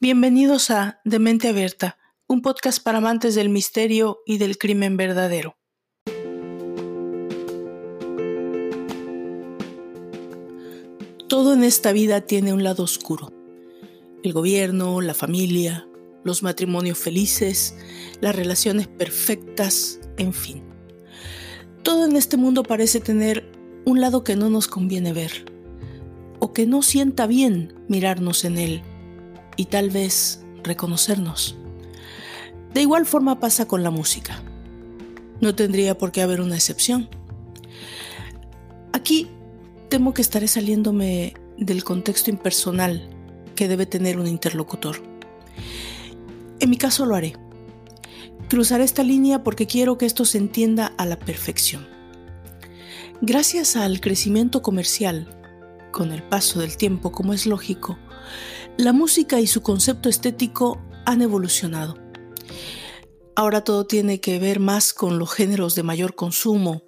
Bienvenidos a De Mente Abierta, un podcast para amantes del misterio y del crimen verdadero. Todo en esta vida tiene un lado oscuro. El gobierno, la familia, los matrimonios felices, las relaciones perfectas, en fin. Todo en este mundo parece tener un lado que no nos conviene ver, que no sienta bien mirarnos en él, y tal vez reconocernos. De igual forma pasa con la música. No tendría por qué haber una excepción. Aquí temo que estaré saliéndome del contexto impersonal que debe tener un interlocutor. En mi caso lo haré. Cruzaré esta línea porque quiero que esto se entienda a la perfección. Gracias al crecimiento comercial, con el paso del tiempo como es lógico, la música y su concepto estético han evolucionado. Ahora todo tiene que ver más con los géneros de mayor consumo,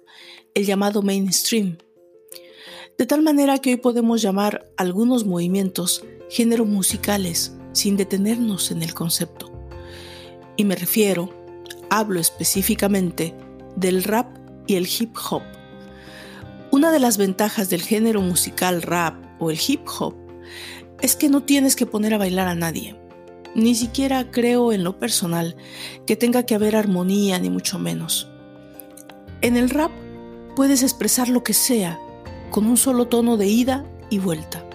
el llamado mainstream. De tal manera que hoy podemos llamar algunos movimientos géneros musicales sin detenernos en el concepto. Y me refiero, hablo específicamente del rap y el hip hop. Una de las ventajas del género musical rap o el hip hop es que no tienes que poner a bailar a nadie. Ni siquiera creo en lo personal que tenga que haber armonía ni mucho menos. En el rap puedes expresar lo que sea con un solo tono de ida y vuelta.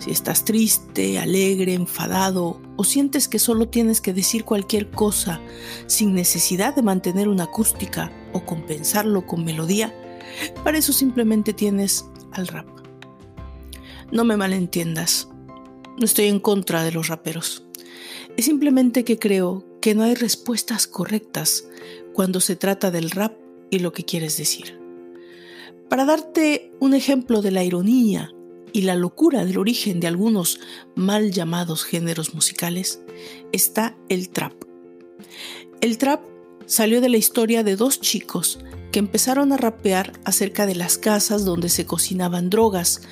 Si estás triste, alegre, enfadado o sientes que solo tienes que decir cualquier cosa sin necesidad de mantener una acústica o compensarlo con melodía, para eso simplemente tienes al rap. No me malentiendas, no estoy en contra de los raperos. Es simplemente que creo que no hay respuestas correctas cuando se trata del rap y lo que quieres decir. Para darte un ejemplo de la ironía y la locura del origen de algunos mal llamados géneros musicales está el trap. El trap salió de la historia de dos chicos que empezaron a rapear acerca de las casas donde se cocinaban drogas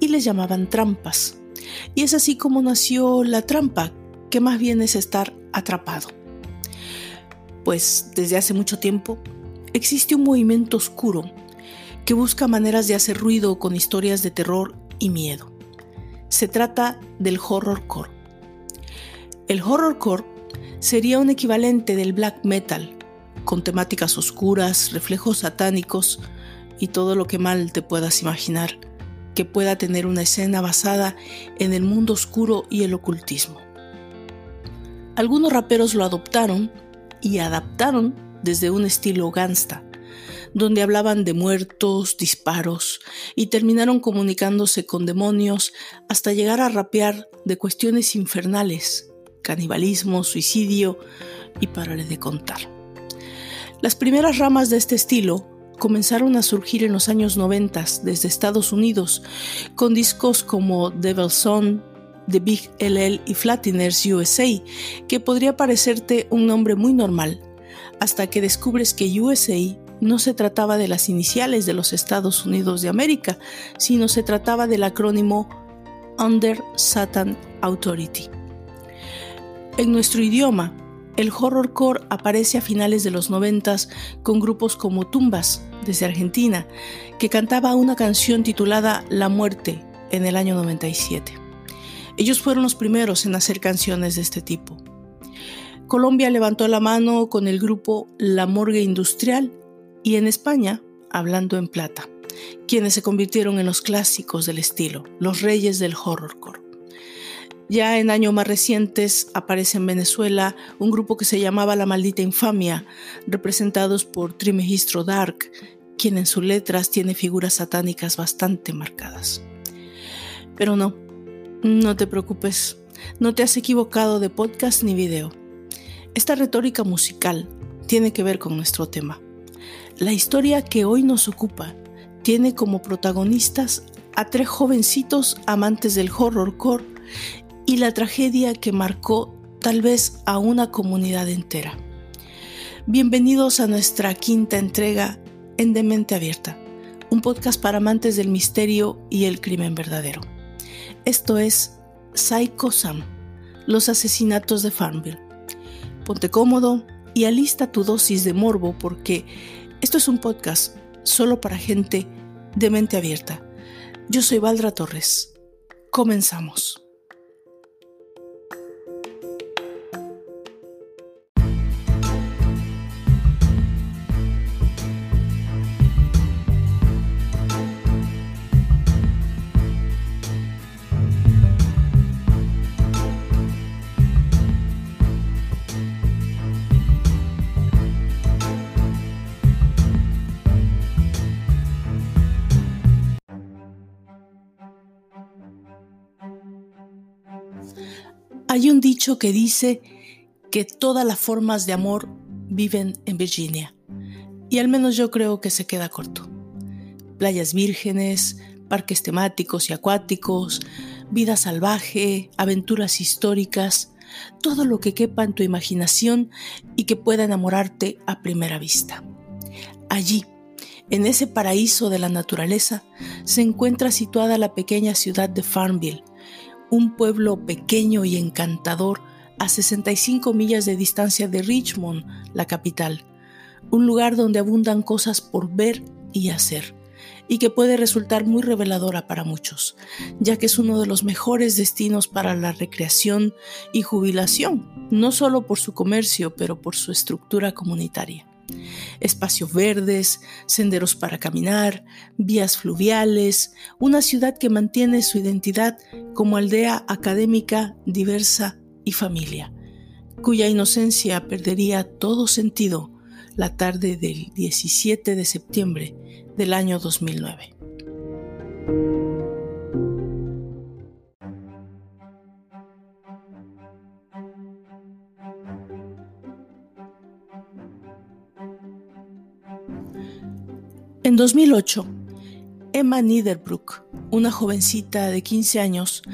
y les llamaban trampas. Y es así como nació la trampa, que más bien es estar atrapado. Pues desde hace mucho tiempo existe un movimiento oscuro que busca maneras de hacer ruido con historias de terror y miedo. Se trata del horrorcore. El horrorcore sería un equivalente del black metal, con temáticas oscuras, reflejos satánicos y todo lo que mal te puedas imaginar que pueda tener una escena basada en el mundo oscuro y el ocultismo. Algunos raperos lo adoptaron y adaptaron desde un estilo gangsta, donde hablaban de muertos, disparos, y terminaron comunicándose con demonios hasta llegar a rapear de cuestiones infernales, canibalismo, suicidio, y pararé de contar. Las primeras ramas de este estilo comenzaron a surgir en los años 90 desde Estados Unidos, con discos como Devil's Son, The Big LL y Flatiners USA, que podría parecerte un nombre muy normal, hasta que descubres que USA no se trataba de las iniciales de los Estados Unidos de América, sino se trataba del acrónimo Under Satan Authority. En nuestro idioma, el horrorcore aparece a finales de los noventas con grupos como Tumbas, desde Argentina, que cantaba una canción titulada La muerte en el año 97. Ellos fueron los primeros en hacer canciones de este tipo. Colombia levantó la mano con el grupo La Morgue Industrial y en España, hablando en plata, quienes se convirtieron en los clásicos del estilo, los reyes del horrorcore. Ya en años más recientes aparece en Venezuela un grupo que se llamaba La Maldita Infamia, representados por Trimegistro Dark, quien en sus letras tiene figuras satánicas bastante marcadas. Pero no, no te preocupes, no te has equivocado de podcast ni video. Esta retórica musical tiene que ver con nuestro tema. La historia que hoy nos ocupa tiene como protagonistas a tres jovencitos amantes del horrorcore y la tragedia que marcó tal vez a una comunidad entera. Bienvenidos a nuestra quinta entrega en Demente Abierta, un podcast para amantes del misterio y el crimen verdadero. Esto es Psycho Sam, los asesinatos de Farmville. Ponte cómodo y alista tu dosis de morbo porque esto es un podcast solo para gente de mente abierta. Yo soy Valdra Torres. Comenzamos. Hay un dicho que dice que todas las formas de amor viven en Virginia. Y al menos yo creo que se queda corto. Playas vírgenes, parques temáticos y acuáticos, vida salvaje, aventuras históricas, todo lo que quepa en tu imaginación y que pueda enamorarte a primera vista. Allí, en ese paraíso de la naturaleza, se encuentra situada la pequeña ciudad de Farmville, un pueblo pequeño y encantador a 65 millas de distancia de Richmond, la capital, un lugar donde abundan cosas por ver y hacer, y que puede resultar muy reveladora para muchos, ya que es uno de los mejores destinos para la recreación y jubilación, no solo por su comercio, pero por su estructura comunitaria espacios verdes, senderos para caminar, vías fluviales, una ciudad que mantiene su identidad como aldea académica diversa y familia, cuya inocencia perdería todo sentido la tarde del 17 de septiembre del año 2009. En 2008, Emma Niederbrook, una jovencita de 15 años,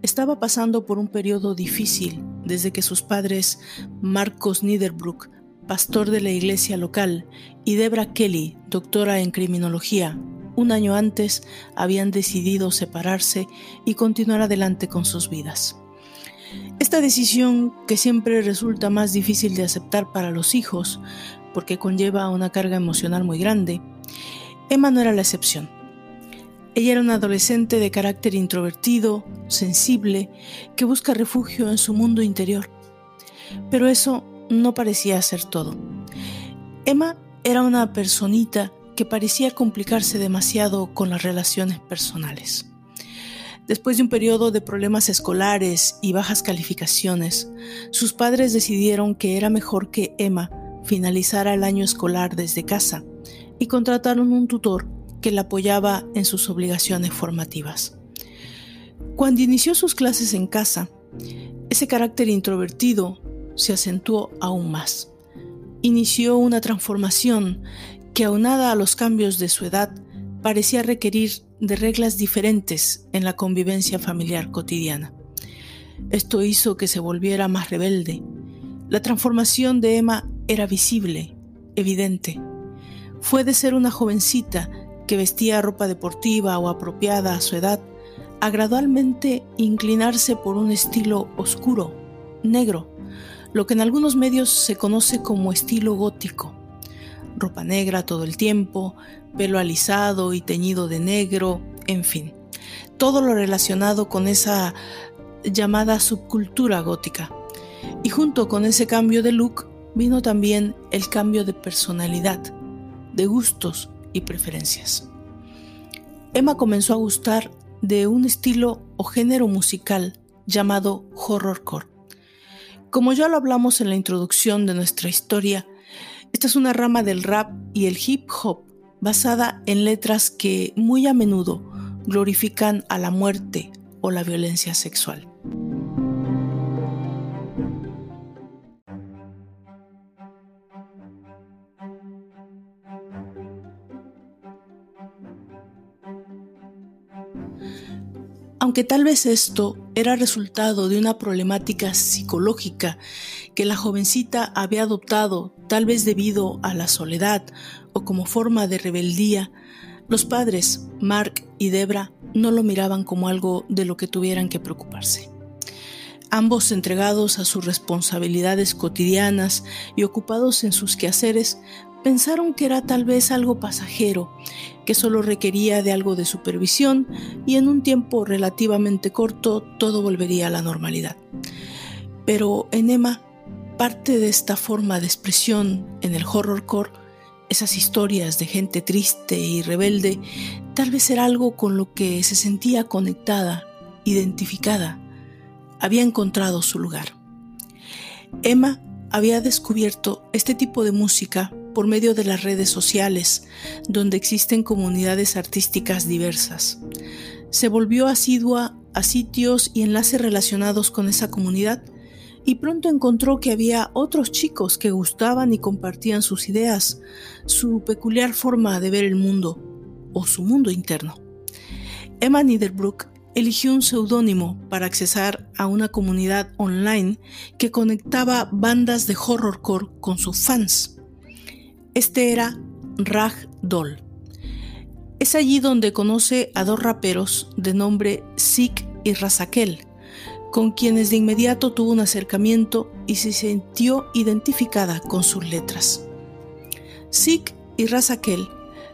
estaba pasando por un periodo difícil desde que sus padres, Marcos Niederbrook, pastor de la iglesia local, y Debra Kelly, doctora en criminología, un año antes habían decidido separarse y continuar adelante con sus vidas. Esta decisión, que siempre resulta más difícil de aceptar para los hijos, porque conlleva una carga emocional muy grande, Emma no era la excepción. Ella era una adolescente de carácter introvertido, sensible, que busca refugio en su mundo interior. Pero eso no parecía ser todo. Emma era una personita que parecía complicarse demasiado con las relaciones personales. Después de un periodo de problemas escolares y bajas calificaciones, sus padres decidieron que era mejor que Emma finalizara el año escolar desde casa y contrataron un tutor que la apoyaba en sus obligaciones formativas. Cuando inició sus clases en casa, ese carácter introvertido se acentuó aún más. Inició una transformación que aunada a los cambios de su edad parecía requerir de reglas diferentes en la convivencia familiar cotidiana. Esto hizo que se volviera más rebelde. La transformación de Emma era visible, evidente, fue de ser una jovencita que vestía ropa deportiva o apropiada a su edad, a gradualmente inclinarse por un estilo oscuro, negro, lo que en algunos medios se conoce como estilo gótico. Ropa negra todo el tiempo, pelo alisado y teñido de negro, en fin, todo lo relacionado con esa llamada subcultura gótica. Y junto con ese cambio de look vino también el cambio de personalidad de gustos y preferencias. Emma comenzó a gustar de un estilo o género musical llamado horrorcore. Como ya lo hablamos en la introducción de nuestra historia, esta es una rama del rap y el hip hop basada en letras que muy a menudo glorifican a la muerte o la violencia sexual. Aunque tal vez esto era resultado de una problemática psicológica que la jovencita había adoptado tal vez debido a la soledad o como forma de rebeldía, Los padres, Mark y Debra, no lo miraban como algo de lo que tuvieran que preocuparse. Ambos entregados a sus responsabilidades cotidianas y ocupados en sus quehaceres, pensaron que era tal vez algo pasajero, que solo requería de algo de supervisión y en un tiempo relativamente corto todo volvería a la normalidad. Pero en Emma, parte de esta forma de expresión en el horrorcore, esas historias de gente triste y rebelde, tal vez era algo con lo que se sentía conectada, identificada, había encontrado su lugar. Emma había descubierto este tipo de música por medio de las redes sociales, donde existen comunidades artísticas diversas. Se volvió asidua a sitios y enlaces relacionados con esa comunidad y pronto encontró que había otros chicos que gustaban y compartían sus ideas, su peculiar forma de ver el mundo o su mundo interno. Emma Niederbrook eligió un seudónimo para accesar a una comunidad online que conectaba bandas de horrorcore con sus fans. Este era Rag Doll. Es allí donde conoce a dos raperos de nombre Zik y Razakel, con quienes de inmediato tuvo un acercamiento y se sintió identificada con sus letras. Zik y Razakel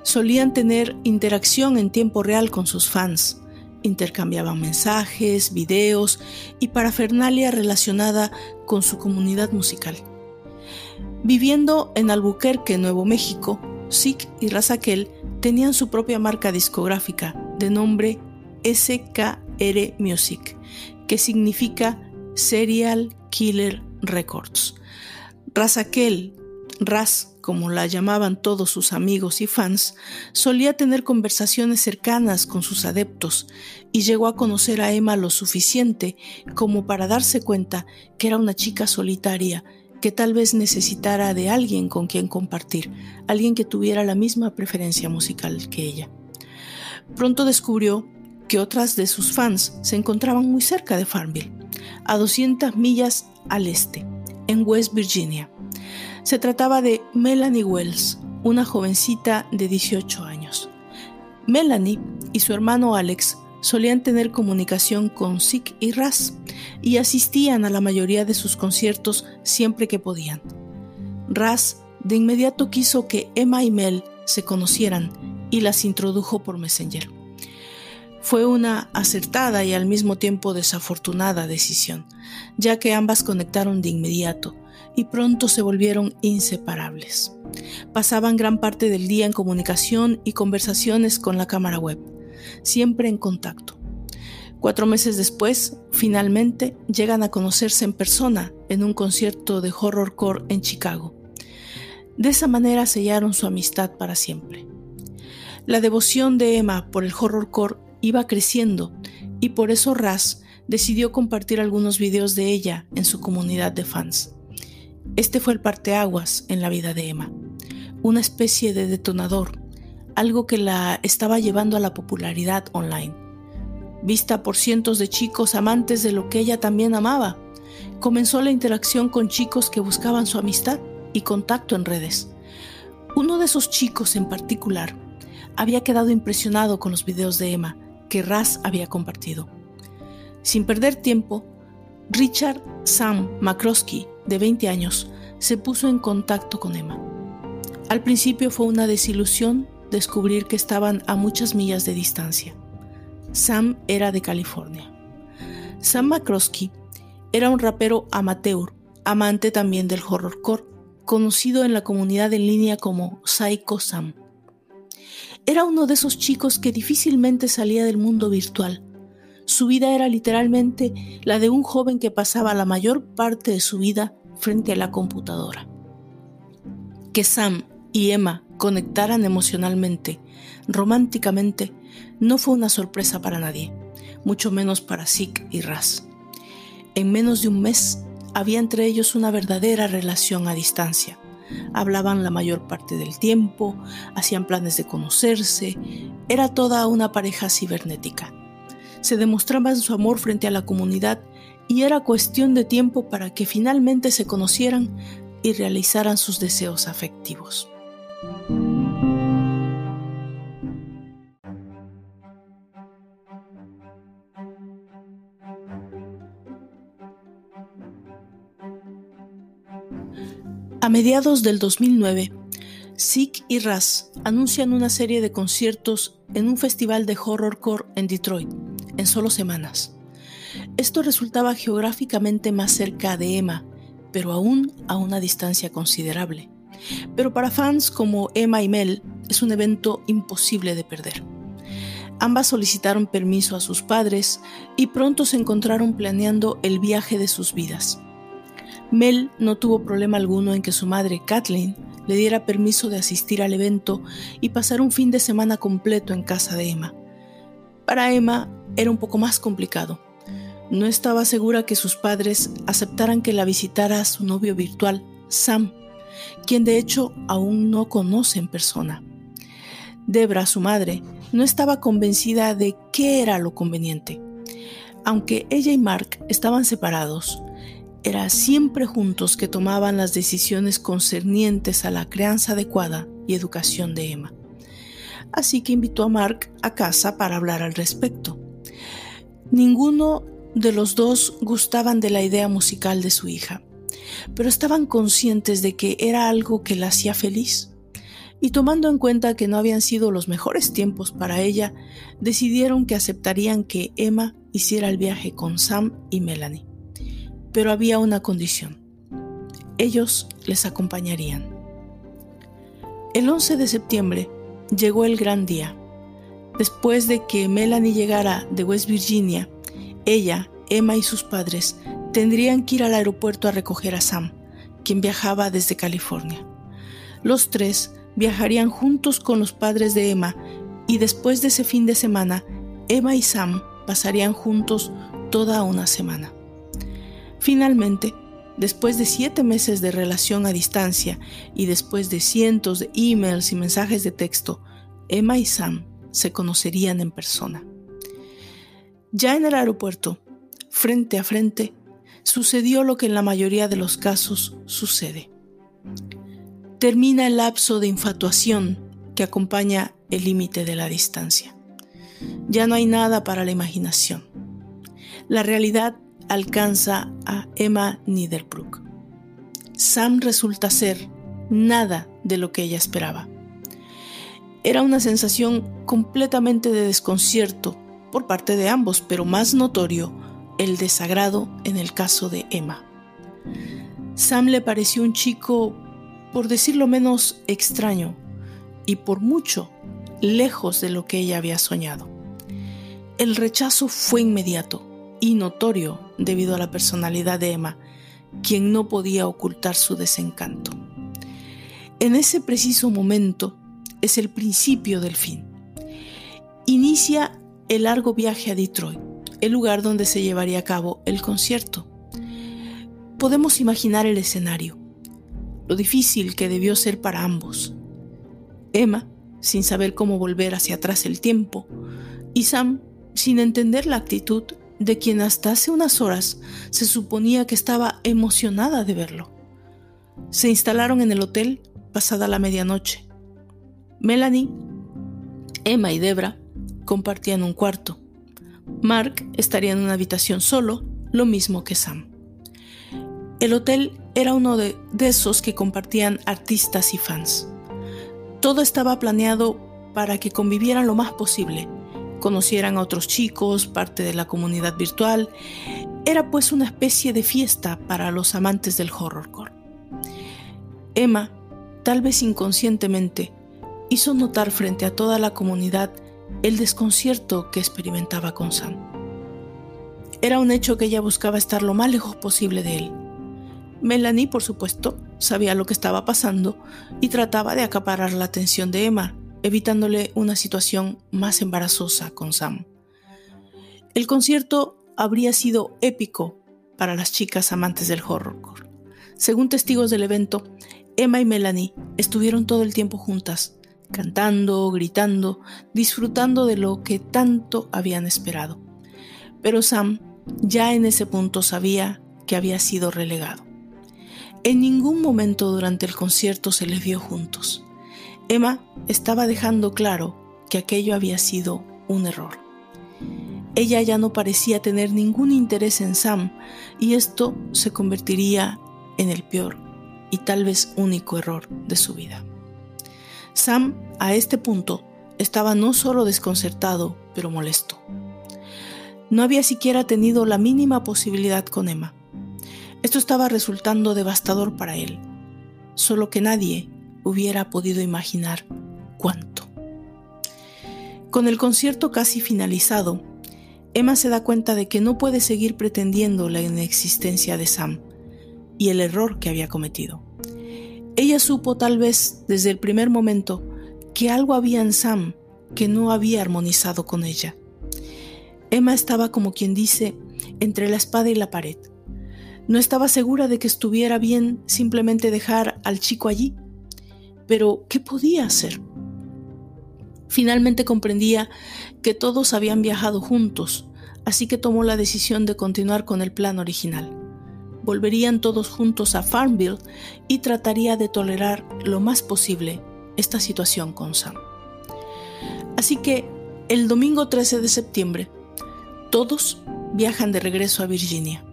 solían tener interacción en tiempo real con sus fans, intercambiaban mensajes, videos y parafernalia relacionada con su comunidad musical. Viviendo en Albuquerque, Nuevo México, Zik y Razakel tenían su propia marca discográfica de nombre SKR Music, que significa Serial Killer Records. Razakel, Raz como la llamaban todos sus amigos y fans, solía tener conversaciones cercanas con sus adeptos y llegó a conocer a Emma lo suficiente como para darse cuenta que era una chica solitaria que tal vez necesitara de alguien con quien compartir, alguien que tuviera la misma preferencia musical que ella. Pronto descubrió que otras de sus fans se encontraban muy cerca de Farmville, a 200 millas al este, en West Virginia. Se trataba de Melanie Wells, una jovencita de 18 años. Melanie y su hermano Alex solían tener comunicación con Sick y Raz y asistían a la mayoría de sus conciertos siempre que podían. Raz de inmediato quiso que Emma y Mel se conocieran y las introdujo por Messenger. Fue una acertada y al mismo tiempo desafortunada decisión, ya que ambas conectaron de inmediato y pronto se volvieron inseparables. Pasaban gran parte del día en comunicación y conversaciones con la cámara web, siempre en contacto. Cuatro meses después, finalmente, llegan a conocerse en persona en un concierto de horrorcore en Chicago. De esa manera sellaron su amistad para siempre. La devoción de Emma por el horrorcore iba creciendo y por eso Raz decidió compartir algunos videos de ella en su comunidad de fans. Este fue el parteaguas en la vida de Emma, una especie de detonador, algo que la estaba llevando a la popularidad online. Vista por cientos de chicos amantes de lo que ella también amaba, comenzó la interacción con chicos que buscaban su amistad y contacto en redes. Uno de esos chicos en particular había quedado impresionado con los videos de Emma que Raz había compartido. Sin perder tiempo, Richard Sam McCroskey de 20 años, se puso en contacto con Emma. Al principio fue una desilusión descubrir que estaban a muchas millas de distancia. Sam era de California. Sam McCroskey era un rapero amateur, amante también del horrorcore, conocido en la comunidad en línea como Psycho Sam. Era uno de esos chicos que difícilmente salía del mundo virtual. Su vida era literalmente la de un joven que pasaba la mayor parte de su vida frente a la computadora. Que Sam y Emma conectaran emocionalmente, románticamente, no fue una sorpresa para nadie, mucho menos para Zeke y Raz. En menos de un mes había entre ellos una verdadera relación a distancia. Hablaban la mayor parte del tiempo, hacían planes de conocerse, era toda una pareja cibernética. Se demostraban su amor frente a la comunidad y era cuestión de tiempo para que finalmente se conocieran y realizaran sus deseos afectivos. A mediados del 2009, Sick y Raz anuncian una serie de conciertos en un festival de horrorcore en Detroit, en solo semanas. Esto resultaba geográficamente más cerca de Emma, pero aún a una distancia considerable. Pero para fans como Emma y Mel es un evento imposible de perder. Ambas solicitaron permiso a sus padres y pronto se encontraron planeando el viaje de sus vidas. Mel no tuvo problema alguno en que su madre, Kathleen, le diera permiso de asistir al evento y pasar un fin de semana completo en casa de Emma. Para Emma era un poco más complicado. No estaba segura que sus padres aceptaran que la visitara su novio virtual, Sam, quien de hecho aún no conoce en persona. Debra, su madre, no estaba convencida de qué era lo conveniente. Aunque ella y Mark estaban separados, era siempre juntos que tomaban las decisiones concernientes a la crianza adecuada y educación de Emma. Así que invitó a Mark a casa para hablar al respecto. Ninguno de los dos gustaban de la idea musical de su hija, pero estaban conscientes de que era algo que la hacía feliz. Y tomando en cuenta que no habían sido los mejores tiempos para ella, decidieron que aceptarían que Emma hiciera el viaje con Sam y Melanie pero había una condición. Ellos les acompañarían. El 11 de septiembre llegó el gran día. Después de que Melanie llegara de West Virginia, ella, Emma y sus padres tendrían que ir al aeropuerto a recoger a Sam, quien viajaba desde California. Los tres viajarían juntos con los padres de Emma y después de ese fin de semana, Emma y Sam pasarían juntos toda una semana. Finalmente, después de siete meses de relación a distancia y después de cientos de emails y mensajes de texto, Emma y Sam se conocerían en persona. Ya en el aeropuerto, frente a frente, sucedió lo que en la mayoría de los casos sucede. Termina el lapso de infatuación que acompaña el límite de la distancia. Ya no hay nada para la imaginación. La realidad alcanza a Emma Niederbrook. Sam resulta ser nada de lo que ella esperaba. Era una sensación completamente de desconcierto por parte de ambos, pero más notorio el desagrado en el caso de Emma. Sam le pareció un chico, por decirlo menos, extraño y por mucho lejos de lo que ella había soñado. El rechazo fue inmediato y notorio debido a la personalidad de Emma, quien no podía ocultar su desencanto. En ese preciso momento es el principio del fin. Inicia el largo viaje a Detroit, el lugar donde se llevaría a cabo el concierto. Podemos imaginar el escenario, lo difícil que debió ser para ambos. Emma, sin saber cómo volver hacia atrás el tiempo, y Sam, sin entender la actitud de quien hasta hace unas horas se suponía que estaba emocionada de verlo. Se instalaron en el hotel pasada la medianoche. Melanie, Emma y Debra compartían un cuarto. Mark estaría en una habitación solo, lo mismo que Sam. El hotel era uno de, esos que compartían artistas y fans. Todo estaba planeado para que convivieran lo más posible conocieran a otros chicos, parte de la comunidad virtual. Era pues una especie de fiesta para los amantes del horrorcore. Emma, tal vez inconscientemente, hizo notar frente a toda la comunidad el desconcierto que experimentaba con Sam. Era un hecho que ella buscaba estar lo más lejos posible de él. Melanie, por supuesto, sabía lo que estaba pasando y trataba de acaparar la atención de Emma, evitándole una situación más embarazosa con Sam. El concierto habría sido épico para las chicas amantes del horrorcore. Según testigos del evento, Emma y Melanie estuvieron todo el tiempo juntas, cantando, gritando, disfrutando de lo que tanto habían esperado. Pero Sam ya en ese punto sabía que había sido relegado. En ningún momento durante el concierto se les vio juntos. Emma estaba dejando claro que aquello había sido un error. Ella ya no parecía tener ningún interés en Sam y esto se convertiría en el peor y tal vez único error de su vida. Sam, a este punto, estaba no solo desconcertado, pero molesto. No había siquiera tenido la mínima posibilidad con Emma. Esto estaba resultando devastador para él, solo que nadie hubiera podido imaginar cuánto. Con el concierto casi finalizado, Emma se da cuenta de que no puede seguir pretendiendo la inexistencia de Sam y el error que había cometido. Ella supo tal vez desde el primer momento que algo había en Sam que no había armonizado con ella. Emma estaba como quien dice entre la espada y la pared. No estaba segura de que estuviera bien simplemente dejar al chico allí. Pero, ¿qué podía hacer? Finalmente comprendía que todos habían viajado juntos, así que tomó la decisión de continuar con el plan original. Volverían todos juntos a Farmville y trataría de tolerar lo más posible esta situación con Sam. Así que el domingo 13 de septiembre, todos viajan de regreso a Virginia,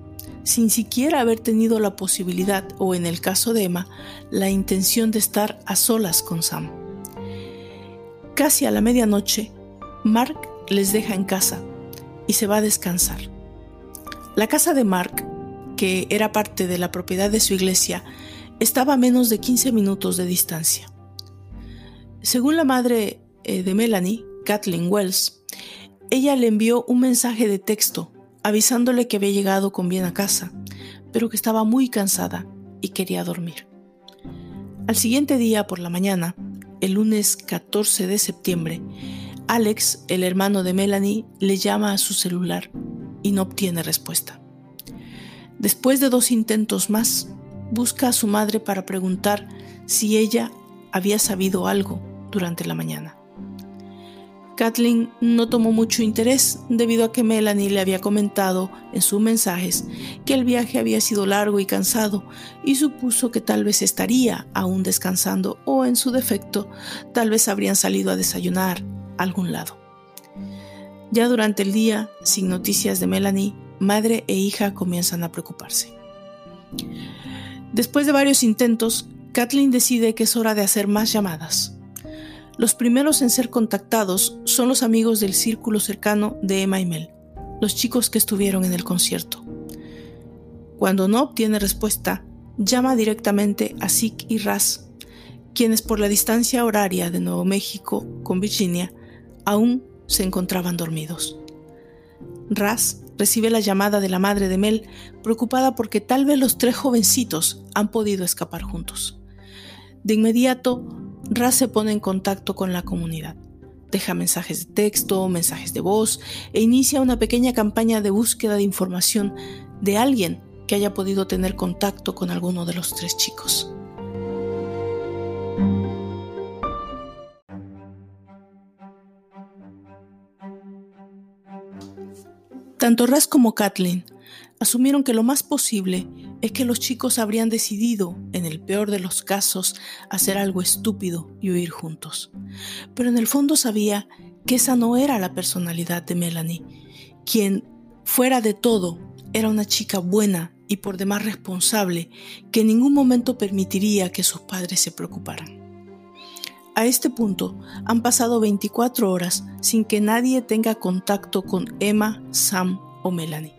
sin siquiera haber tenido la posibilidad, o en el caso de Emma, la intención de estar a solas con Sam. Casi a la medianoche, Mark les deja en casa y se va a descansar. La casa de Mark, que era parte de la propiedad de su iglesia, estaba a menos de 15 minutos de distancia. Según la madre eh, de Melanie, Kathleen Wells, ella le envió un mensaje de texto avisándole que había llegado con bien a casa, pero que estaba muy cansada y quería dormir. Al siguiente día por la mañana, el lunes 14 de septiembre, Alex, el hermano de Melanie, le llama a su celular y no obtiene respuesta. Después de dos intentos más, busca a su madre para preguntar si ella había sabido algo durante la mañana. Kathleen no tomó mucho interés debido a que Melanie le había comentado en sus mensajes que el viaje había sido largo y cansado y supuso que tal vez estaría aún descansando o en su defecto tal vez habrían salido a desayunar a algún lado. Ya durante el día, sin noticias de Melanie, madre e hija comienzan a preocuparse. Después de varios intentos, Kathleen decide que es hora de hacer más llamadas. Los primeros en ser contactados son los amigos del círculo cercano de Emma y Mel, los chicos que estuvieron en el concierto. Cuando no obtiene respuesta, llama directamente a Zeke y Raz, quienes por la distancia horaria de Nuevo México con Virginia aún se encontraban dormidos. Raz recibe la llamada de la madre de Mel, preocupada porque tal vez los tres jovencitos han podido escapar juntos. De inmediato, Raz se pone en contacto con la comunidad. Deja mensajes de texto, mensajes de voz e inicia una pequeña campaña de búsqueda de información de alguien que haya podido tener contacto con alguno de los tres chicos. Tanto Raz como Kathleen asumieron que lo más posible es que los chicos habrían decidido, en el peor de los casos, hacer algo estúpido y huir juntos. Pero en el fondo sabía que esa no era la personalidad de Melanie, quien, fuera de todo, era una chica buena y por demás responsable, que en ningún momento permitiría que sus padres se preocuparan. A este punto han pasado 24 horas sin que nadie tenga contacto con Emma, Sam o Melanie.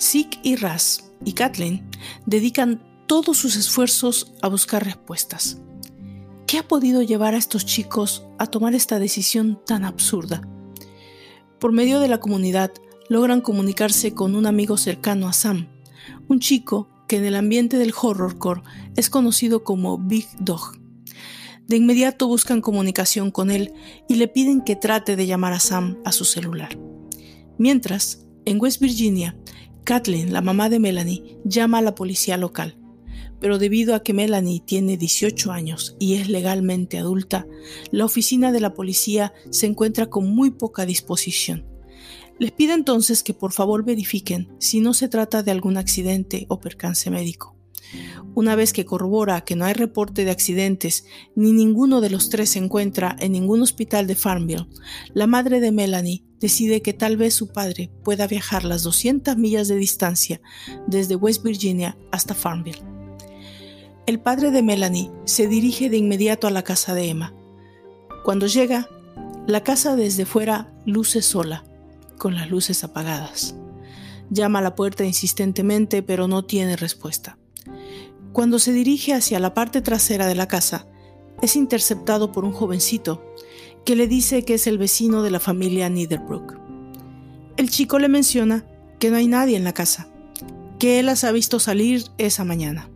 Zeke y Raz y Kathleen dedican todos sus esfuerzos a buscar respuestas. ¿Qué ha podido llevar a estos chicos a tomar esta decisión tan absurda? Por medio de la comunidad logran comunicarse con un amigo cercano a Sam, un chico que en el ambiente del horrorcore es conocido como Big Dog. De inmediato buscan comunicación con él y le piden que trate de llamar a Sam a su celular. Mientras, en West Virginia, Kathleen, la mamá de Melanie, llama a la policía local, pero debido a que Melanie tiene 18 años y es legalmente adulta, la oficina de la policía se encuentra con muy poca disposición. Les pide entonces que por favor verifiquen si no se trata de algún accidente o percance médico. Una vez que corrobora que no hay reporte de accidentes ni ninguno de los tres se encuentra en ningún hospital de Farmville, la madre de Melanie decide que tal vez su padre pueda viajar las 200 millas de distancia desde West Virginia hasta Farmville. el padre de Melanie se dirige de inmediato a la casa de Emma. Cuando llega, la casa desde fuera luce sola, con las luces apagadas. Llama a la puerta insistentemente, pero no tiene respuesta. Cuando se dirige hacia la parte trasera de la casa, es interceptado por un jovencito que le dice que es el vecino de la familia Niederbrook. El chico le menciona que no hay nadie en la casa, que él las ha visto salir esa mañana.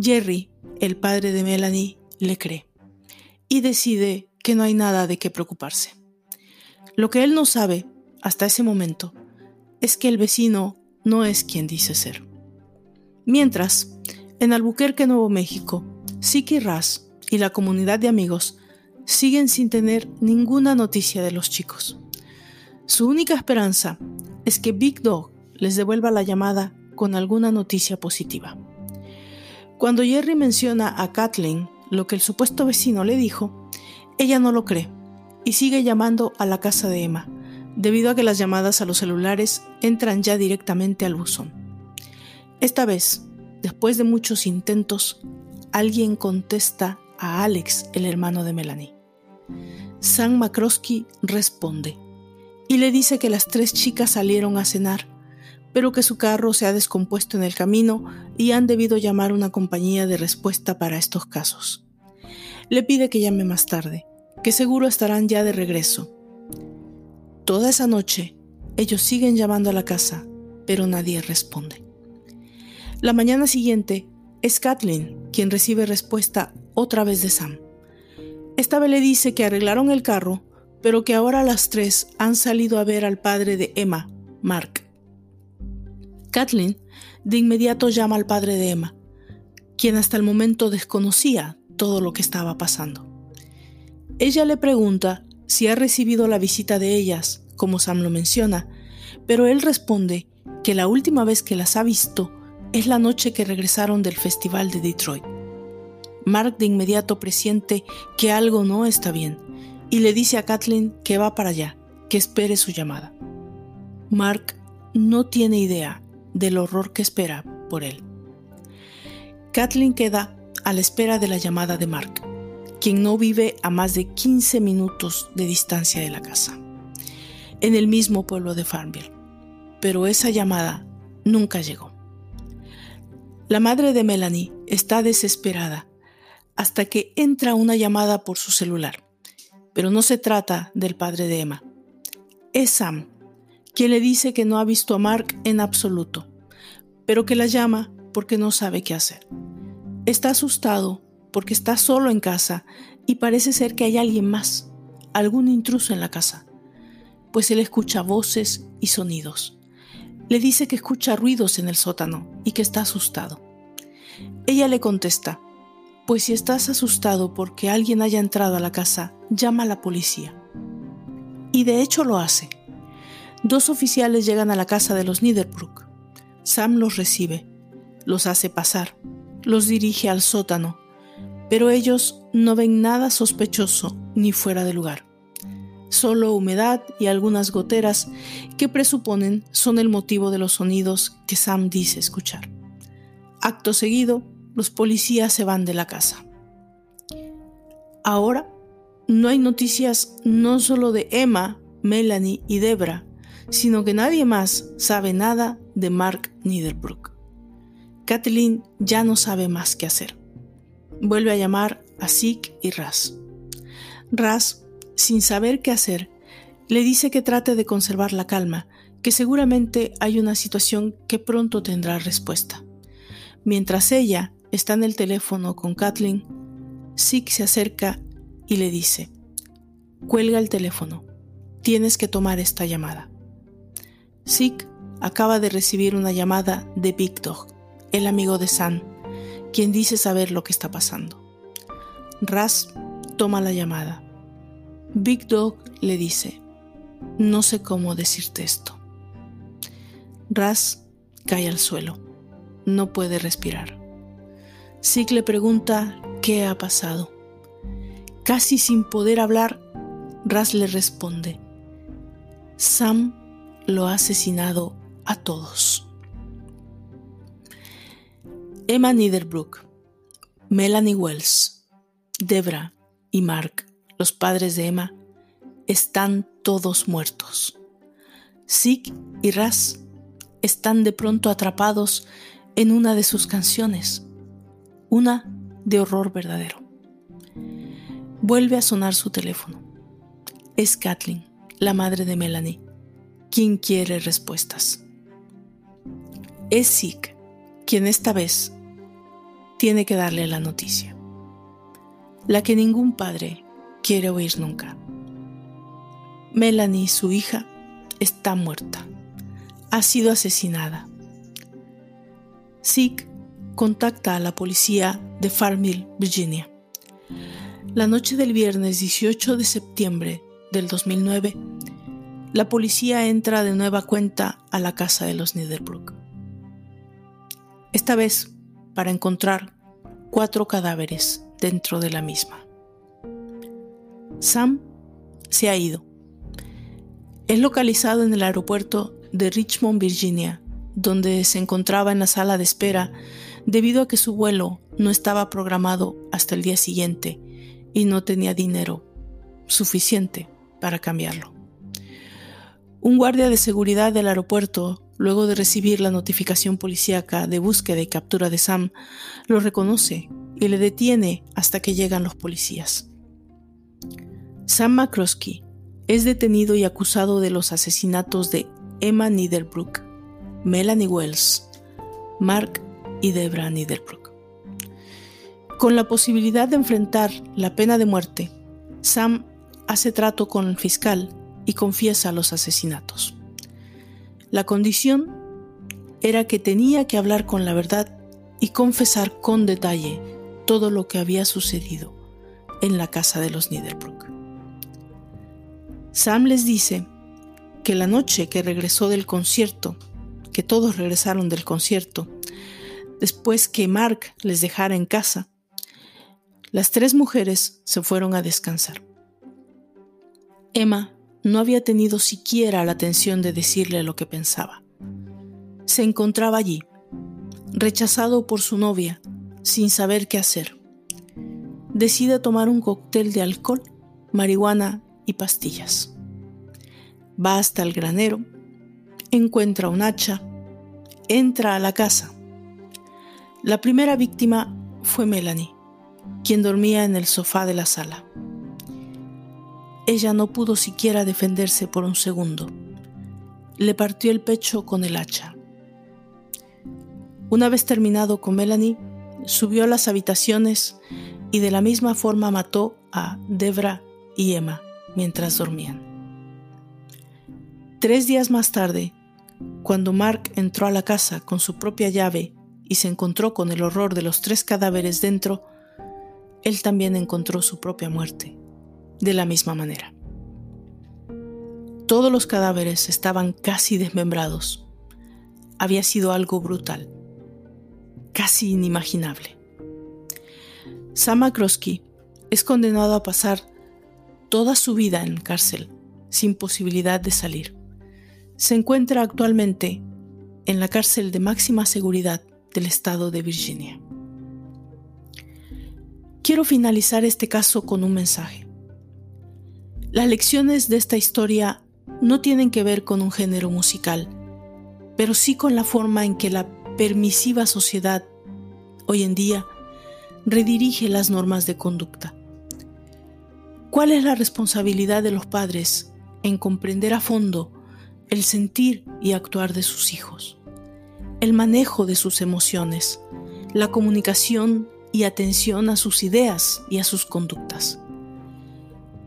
Jerry, el padre de Melanie, le cree y decide que no hay nada de qué preocuparse. Lo que él no sabe hasta ese momento es que el vecino no es quien dice ser. Mientras, en Albuquerque, Nuevo México, Siki Ras y la comunidad de amigos siguen sin tener ninguna noticia de los chicos. Su única esperanza es que Big Dog les devuelva la llamada con alguna noticia positiva. Cuando Jerry menciona a Kathleen lo que el supuesto vecino le dijo, ella no lo cree y sigue llamando a la casa de Emma, debido a que las llamadas a los celulares entran ya directamente al buzón. Esta vez, después de muchos intentos, alguien contesta a Alex, el hermano de Melanie. Sam McCroskey responde y le dice que las tres chicas salieron a cenar, pero que su carro se ha descompuesto en el camino y han debido llamar una compañía de respuesta para estos casos. Le pide que llame más tarde, que seguro estarán ya de regreso Toda esa noche, ellos siguen llamando a la casa, pero nadie responde. La mañana siguiente, es Kathleen quien recibe respuesta otra vez de Sam. Esta vez le dice que arreglaron el carro, pero que ahora las tres han salido a ver al padre de Emma, Mark. Kathleen de inmediato llama al padre de Emma, quien hasta el momento desconocía todo lo que estaba pasando. Ella le pregunta si ha recibido la visita de ellas, como Sam lo menciona, pero él responde que la última vez que las ha visto es la noche que regresaron del festival de Detroit. Mark de inmediato presiente que algo no está bien y le dice a Kathleen que va para allá, que espere su llamada. Mark no tiene idea del horror que espera por él. Kathleen queda a la espera de la llamada de Mark quien no vive a más de 15 minutos de distancia de la casa, en el mismo pueblo de Farmville. Pero esa llamada nunca llegó. La madre de Melanie está desesperada hasta que entra una llamada por su celular, pero no se trata del padre de Emma. Es Sam, quien le dice que no ha visto a Mark en absoluto, pero que la llama porque no sabe qué hacer. Está asustado porque está solo en casa y parece ser que hay alguien más, algún intruso en la casa, pues él escucha voces y sonidos. Le dice que escucha ruidos en el sótano y que está asustado. Ella le contesta, pues si estás asustado porque alguien haya entrado a la casa, llama a la policía. Y de hecho lo hace. Dos oficiales llegan a la casa de los Niederbrook. Sam los recibe, los hace pasar, los dirige al sótano pero ellos no ven nada sospechoso ni fuera de lugar. Solo humedad y algunas goteras que presuponen son el motivo de los sonidos que Sam dice escuchar. Acto seguido, los policías se van de la casa. Ahora, no hay noticias no solo de Emma, Melanie y Debra, sino que nadie más sabe nada de Mark Niederbrook. Kathleen ya no sabe más qué hacer. Vuelve a llamar a Sik y Ras. Ras, sin saber qué hacer, le dice que trate de conservar la calma, que seguramente hay una situación que pronto tendrá respuesta. Mientras ella está en el teléfono con Kathleen, Sik se acerca y le dice, cuelga el teléfono, tienes que tomar esta llamada. Sik acaba de recibir una llamada de Big Dog, el amigo de San, quien dice saber lo que está pasando. Ras toma la llamada. Big Dog le dice, no sé cómo decirte esto. Ras cae al suelo, no puede respirar. Sig le pregunta qué ha pasado. Casi sin poder hablar, Ras le responde, Sam lo ha asesinado a todos. Emma Niederbrook, Melanie Wells, Debra y Mark, los padres de Emma, están todos muertos. Zeke y Raz están de pronto atrapados en una de sus canciones, una de horror verdadero. Vuelve a sonar su teléfono. Es Kathleen, la madre de Melanie, quien quiere respuestas. Es Zeke quien esta vez tiene que darle la noticia, la que ningún padre quiere oír nunca. Melanie, su hija, está muerta. Ha sido asesinada. Zeke contacta a la policía de Farmville, Virginia. La noche del viernes 18 de septiembre del 2009, la policía entra de nueva cuenta a la casa de los Niederbrook. Esta vez para encontrar cuatro cadáveres dentro de la misma. Sam se ha ido. Es localizado en el aeropuerto de Richmond, Virginia, donde se encontraba en la sala de espera debido a que su vuelo no estaba programado hasta el día siguiente y no tenía dinero suficiente para cambiarlo. Un guardia de seguridad del aeropuerto, luego de recibir la notificación policíaca de búsqueda y captura de Sam, lo reconoce y le detiene hasta que llegan los policías. Sam McCroskey es detenido y acusado de los asesinatos de Emma Niederbrook, Melanie Wells, Mark y Debra Niederbrook. Con la posibilidad de enfrentar la pena de muerte, Sam hace trato con el fiscal y confiesa los asesinatos. La condición era que tenía que hablar con la verdad y confesar con detalle todo lo que había sucedido en la casa de los Niederbrook. Sam les dice que la noche que regresó del concierto, que todos regresaron del concierto, después que Mark les dejara en casa, las tres mujeres se fueron a descansar. Emma no había tenido siquiera la atención de decirle lo que pensaba. Se encontraba allí, rechazado por su novia, sin saber qué hacer. Decide tomar un cóctel de alcohol, marihuana y pastillas. Va hasta el granero, encuentra un hacha, entra a la casa. La primera víctima fue Melanie, quien dormía en el sofá de la sala. Ella no pudo siquiera defenderse por un segundo. Le partió el pecho con el hacha. Una vez terminado con Melanie, subió a las habitaciones y de la misma forma mató a Debra y Emma mientras dormían. Tres días más tarde, cuando Mark entró a la casa con su propia llave y se encontró con el horror de los tres cadáveres dentro, él también encontró su propia muerte de la misma manera. Todos los cadáveres estaban casi desmembrados. Había sido algo brutal, casi inimaginable. Sam es condenado a pasar toda su vida en cárcel, sin posibilidad de salir. Se encuentra actualmente en la cárcel de máxima seguridad del estado de Virginia. Quiero finalizar este caso con un mensaje. Las lecciones de esta historia no tienen que ver con un género musical, pero sí con la forma en que la permisiva sociedad hoy en día redirige las normas de conducta. ¿Cuál es la responsabilidad de los padres en comprender a fondo el sentir y actuar de sus hijos, el manejo de sus emociones, la comunicación y atención a sus ideas y a sus conductas?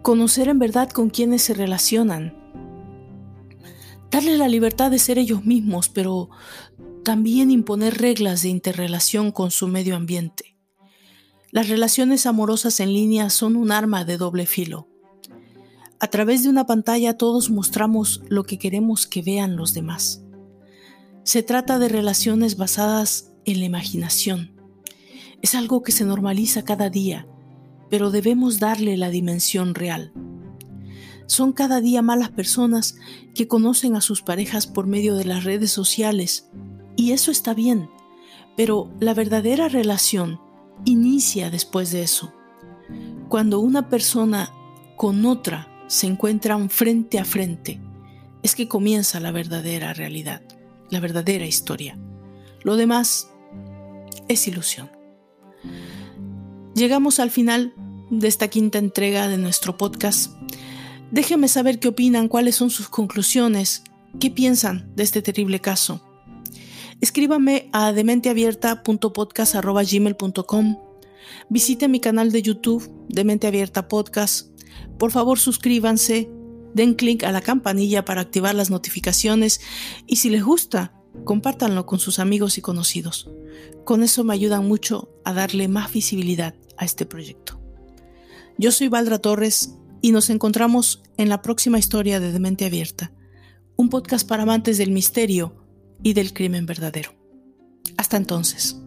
conocer en verdad con quienes se relacionan, darles la libertad de ser ellos mismos, pero también imponer reglas de interrelación con su medio ambiente. Las relaciones amorosas en línea son un arma de doble filo. A través de una pantalla todos mostramos lo que queremos que vean los demás. Se trata de relaciones basadas en la imaginación. Es algo que se normaliza cada día pero debemos darle la dimensión real. Son cada día más las personas que conocen a sus parejas por medio de las redes sociales, y eso está bien, pero la verdadera relación inicia después de eso. Cuando una persona con otra se encuentran frente a frente, es que comienza la verdadera realidad, la verdadera historia. Lo demás es ilusión. Llegamos al final de esta quinta entrega de nuestro podcast. Déjenme saber qué opinan, cuáles son sus conclusiones, qué piensan de este terrible caso. Escríbame a dementeabierta.podcast.gmail.com Visite mi canal de YouTube, Demente Abierta Podcast. Por favor, suscríbanse, den clic a la campanilla para activar las notificaciones y si les gusta, compártanlo con sus amigos y conocidos. Con eso me ayudan mucho a darle más visibilidad a este proyecto. Yo soy Valdra Torres y nos encontramos en la próxima historia de Demente Abierta, un podcast para amantes del misterio y del crimen verdadero. Hasta entonces.